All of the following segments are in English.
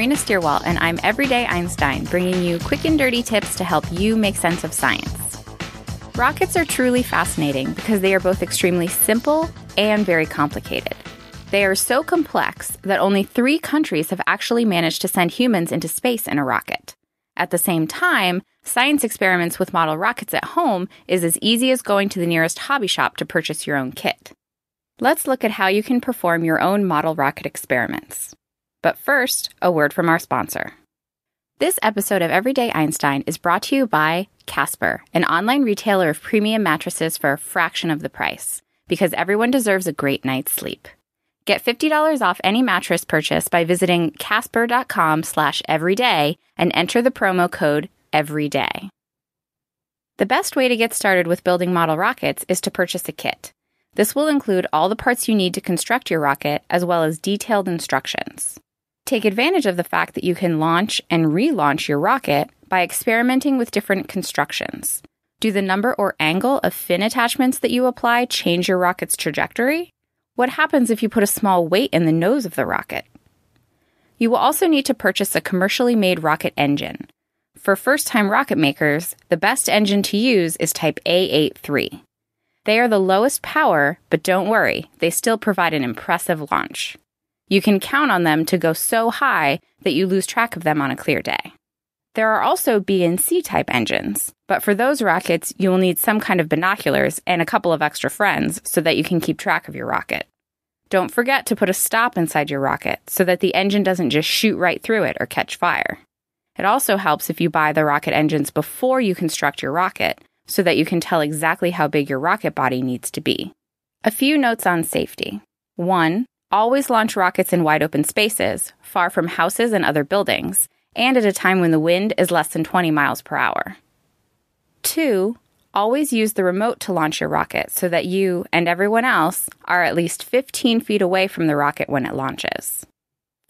Sabrina Stierwalt, and I'm Everyday Einstein, bringing you quick and dirty tips to help you make sense of science. Rockets are truly fascinating because they are both extremely simple and very complicated. They are so complex that only three countries have actually managed to send humans into space in a rocket. At the same time, science experiments with model rockets at home is as easy as going to the nearest hobby shop to purchase your own kit. Let's look at how you can perform your own model rocket experiments. But first, a word from our sponsor. This episode of Everyday Einstein is brought to you by Casper, an online retailer of premium mattresses for a fraction of the price, because everyone deserves a great night's sleep. Get $50 off any mattress purchase by visiting casper.com slash everyday and enter the promo code EVERYDAY. The best way to get started with building model rockets is to purchase a kit. This will include all the parts you need to construct your rocket, as well as detailed instructions. Take advantage of the fact that you can launch and relaunch your rocket by experimenting with different constructions. Do the number or angle of fin attachments that you apply change your rocket's trajectory? What happens if you put a small weight in the nose of the rocket? You will also need to purchase a commercially made rocket engine. For first time rocket makers, the best engine to use is Type A83. They are the lowest power, but don't worry, they still provide an impressive launch. You can count on them to go so high that you lose track of them on a clear day. There are also B and C type engines, but for those rockets, you will need some kind of binoculars and a couple of extra friends so that you can keep track of your rocket. Don't forget to put a stop inside your rocket so that the engine doesn't just shoot right through it or catch fire. It also helps if you buy the rocket engines before you construct your rocket so that you can tell exactly how big your rocket body needs to be. A few notes on safety. 1. Always launch rockets in wide open spaces, far from houses and other buildings, and at a time when the wind is less than 20 miles per hour. 2. Always use the remote to launch your rocket so that you and everyone else are at least 15 feet away from the rocket when it launches.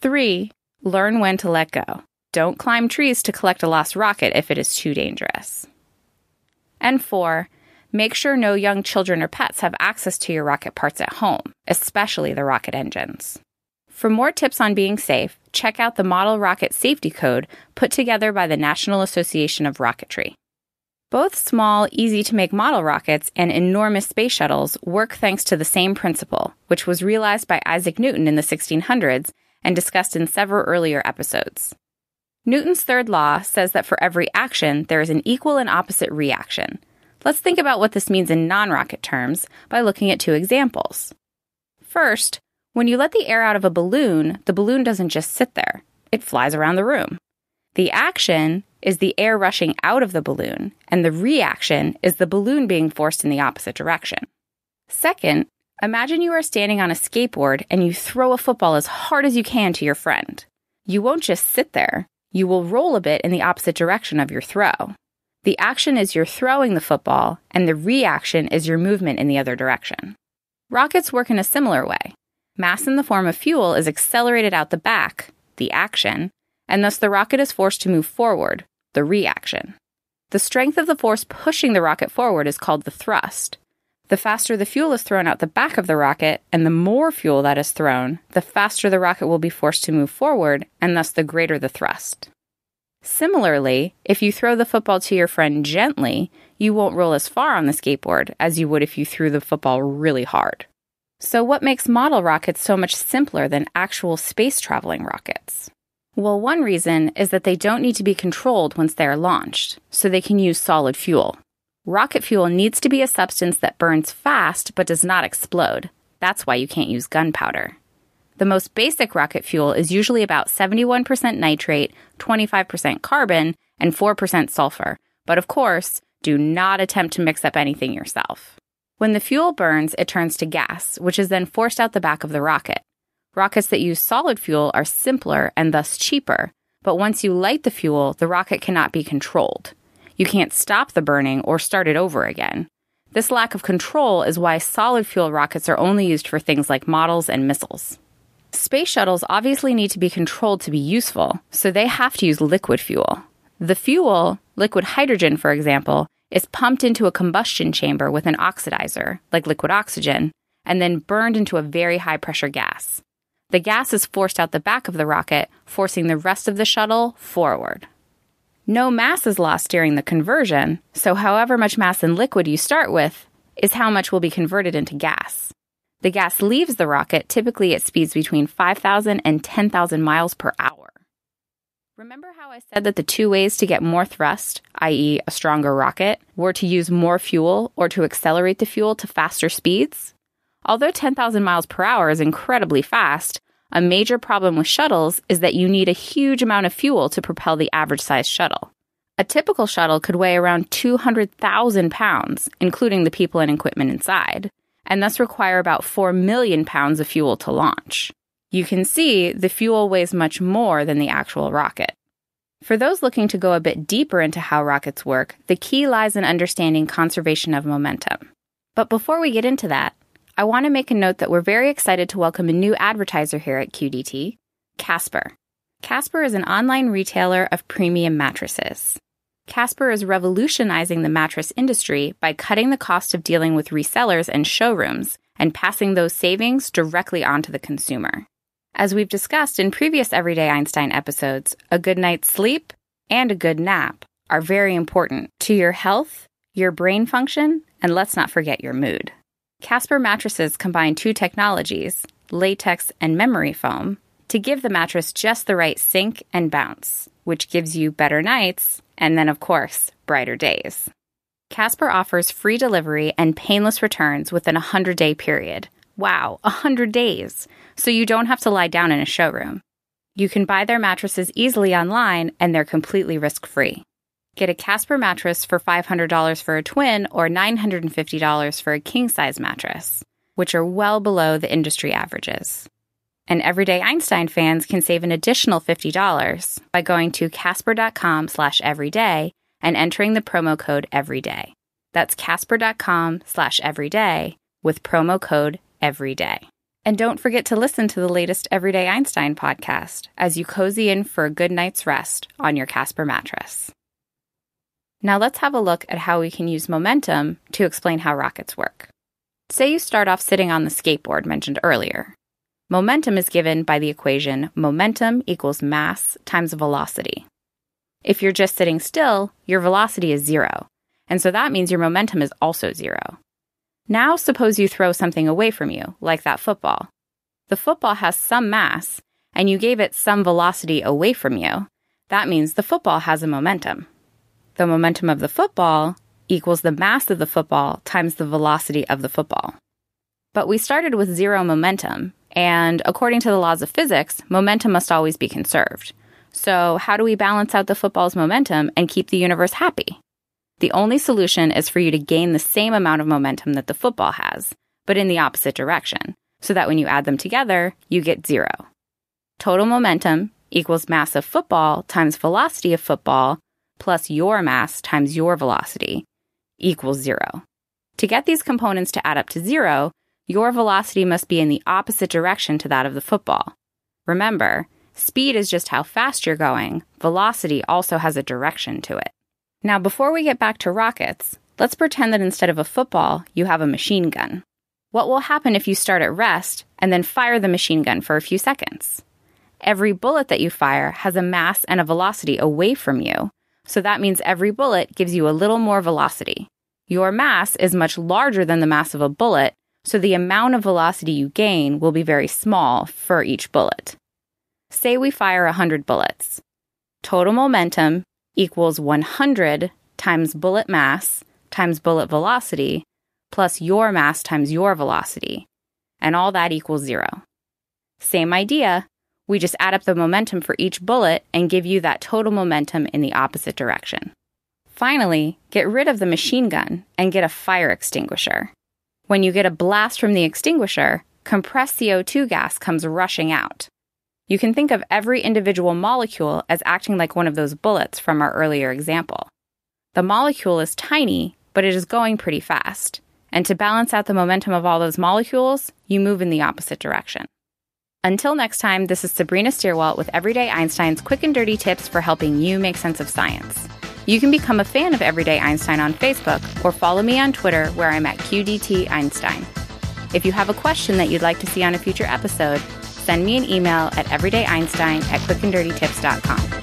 3. Learn when to let go. Don't climb trees to collect a lost rocket if it is too dangerous. And 4. Make sure no young children or pets have access to your rocket parts at home, especially the rocket engines. For more tips on being safe, check out the Model Rocket Safety Code put together by the National Association of Rocketry. Both small, easy to make model rockets and enormous space shuttles work thanks to the same principle, which was realized by Isaac Newton in the 1600s and discussed in several earlier episodes. Newton's third law says that for every action, there is an equal and opposite reaction. Let's think about what this means in non rocket terms by looking at two examples. First, when you let the air out of a balloon, the balloon doesn't just sit there, it flies around the room. The action is the air rushing out of the balloon, and the reaction is the balloon being forced in the opposite direction. Second, imagine you are standing on a skateboard and you throw a football as hard as you can to your friend. You won't just sit there, you will roll a bit in the opposite direction of your throw. The action is you're throwing the football, and the reaction is your movement in the other direction. Rockets work in a similar way. Mass in the form of fuel is accelerated out the back, the action, and thus the rocket is forced to move forward, the reaction. The strength of the force pushing the rocket forward is called the thrust. The faster the fuel is thrown out the back of the rocket, and the more fuel that is thrown, the faster the rocket will be forced to move forward, and thus the greater the thrust. Similarly, if you throw the football to your friend gently, you won't roll as far on the skateboard as you would if you threw the football really hard. So, what makes model rockets so much simpler than actual space traveling rockets? Well, one reason is that they don't need to be controlled once they are launched, so they can use solid fuel. Rocket fuel needs to be a substance that burns fast but does not explode. That's why you can't use gunpowder. The most basic rocket fuel is usually about 71% nitrate, 25% carbon, and 4% sulfur, But of course, do not attempt to mix up anything yourself. When the fuel burns, it turns to gas, which is then forced out the back of the rocket. Rockets that use solid fuel are simpler and thus cheaper, but once you light the fuel, the rocket cannot be controlled. You can't stop the burning or start it over again. This lack of control is why solid fuel rockets are only used for things like models and missiles. Space shuttles obviously need to be controlled to be useful, so they have to use liquid fuel. The fuel, liquid hydrogen for example, is pumped into a combustion chamber with an oxidizer, like liquid oxygen, and then burned into a very high pressure gas. The gas is forced out the back of the rocket, forcing the rest of the shuttle forward. No mass is lost during the conversion, so however much mass in liquid you start with is how much will be converted into gas. The gas leaves the rocket typically at speeds between 5,000 and 10,000 miles per hour. Remember how I said that the two ways to get more thrust, i.e., a stronger rocket, were to use more fuel or to accelerate the fuel to faster speeds? Although 10,000 miles per hour is incredibly fast, a major problem with shuttles is that you need a huge amount of fuel to propel the average sized shuttle. A typical shuttle could weigh around 200,000 pounds, including the people and equipment inside, and thus require about 4 million pounds of fuel to launch. You can see the fuel weighs much more than the actual rocket. For those looking to go a bit deeper into how rockets work, the key lies in understanding conservation of momentum. But before we get into that, I want to make a note that we're very excited to welcome a new advertiser here at QDT, Casper. Casper is an online retailer of premium mattresses. Casper is revolutionizing the mattress industry by cutting the cost of dealing with resellers and showrooms and passing those savings directly on to the consumer. As we've discussed in previous Everyday Einstein episodes, a good night's sleep and a good nap are very important to your health, your brain function, and let's not forget your mood. Casper mattresses combine two technologies, latex and memory foam, to give the mattress just the right sink and bounce, which gives you better nights and then, of course, brighter days. Casper offers free delivery and painless returns within a 100 day period. Wow, 100 days! So you don't have to lie down in a showroom. You can buy their mattresses easily online and they're completely risk free. Get a Casper mattress for $500 for a twin or $950 for a king size mattress, which are well below the industry averages. And everyday Einstein fans can save an additional $50 by going to casper.com slash everyday and entering the promo code everyday. That's casper.com slash everyday with promo code everyday. And don't forget to listen to the latest Everyday Einstein podcast as you cozy in for a good night's rest on your Casper mattress. Now let's have a look at how we can use momentum to explain how rockets work. Say you start off sitting on the skateboard mentioned earlier. Momentum is given by the equation momentum equals mass times velocity. If you're just sitting still, your velocity is zero, and so that means your momentum is also zero. Now suppose you throw something away from you, like that football. The football has some mass, and you gave it some velocity away from you. That means the football has a momentum the momentum of the football equals the mass of the football times the velocity of the football. But we started with zero momentum, and according to the laws of physics, momentum must always be conserved. So, how do we balance out the football's momentum and keep the universe happy? The only solution is for you to gain the same amount of momentum that the football has, but in the opposite direction, so that when you add them together, you get zero. Total momentum equals mass of football times velocity of football plus your mass times your velocity equals zero. To get these components to add up to zero, your velocity must be in the opposite direction to that of the football. Remember, speed is just how fast you're going, velocity also has a direction to it. Now, before we get back to rockets, let's pretend that instead of a football, you have a machine gun. What will happen if you start at rest and then fire the machine gun for a few seconds? Every bullet that you fire has a mass and a velocity away from you, so that means every bullet gives you a little more velocity. Your mass is much larger than the mass of a bullet, so the amount of velocity you gain will be very small for each bullet. Say we fire 100 bullets. Total momentum equals 100 times bullet mass times bullet velocity plus your mass times your velocity, and all that equals zero. Same idea, we just add up the momentum for each bullet and give you that total momentum in the opposite direction. Finally, get rid of the machine gun and get a fire extinguisher. When you get a blast from the extinguisher, compressed CO2 gas comes rushing out. You can think of every individual molecule as acting like one of those bullets from our earlier example. The molecule is tiny, but it is going pretty fast. And to balance out the momentum of all those molecules, you move in the opposite direction. Until next time, this is Sabrina Stierwalt with Everyday Einstein's quick and dirty tips for helping you make sense of science. You can become a fan of Everyday Einstein on Facebook or follow me on Twitter where I'm at QDT Einstein. If you have a question that you'd like to see on a future episode, send me an email at everydayeinstein at quickanddirtytips.com.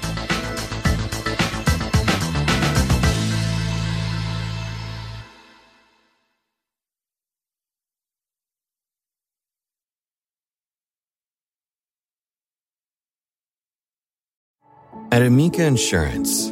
At Amica Insurance,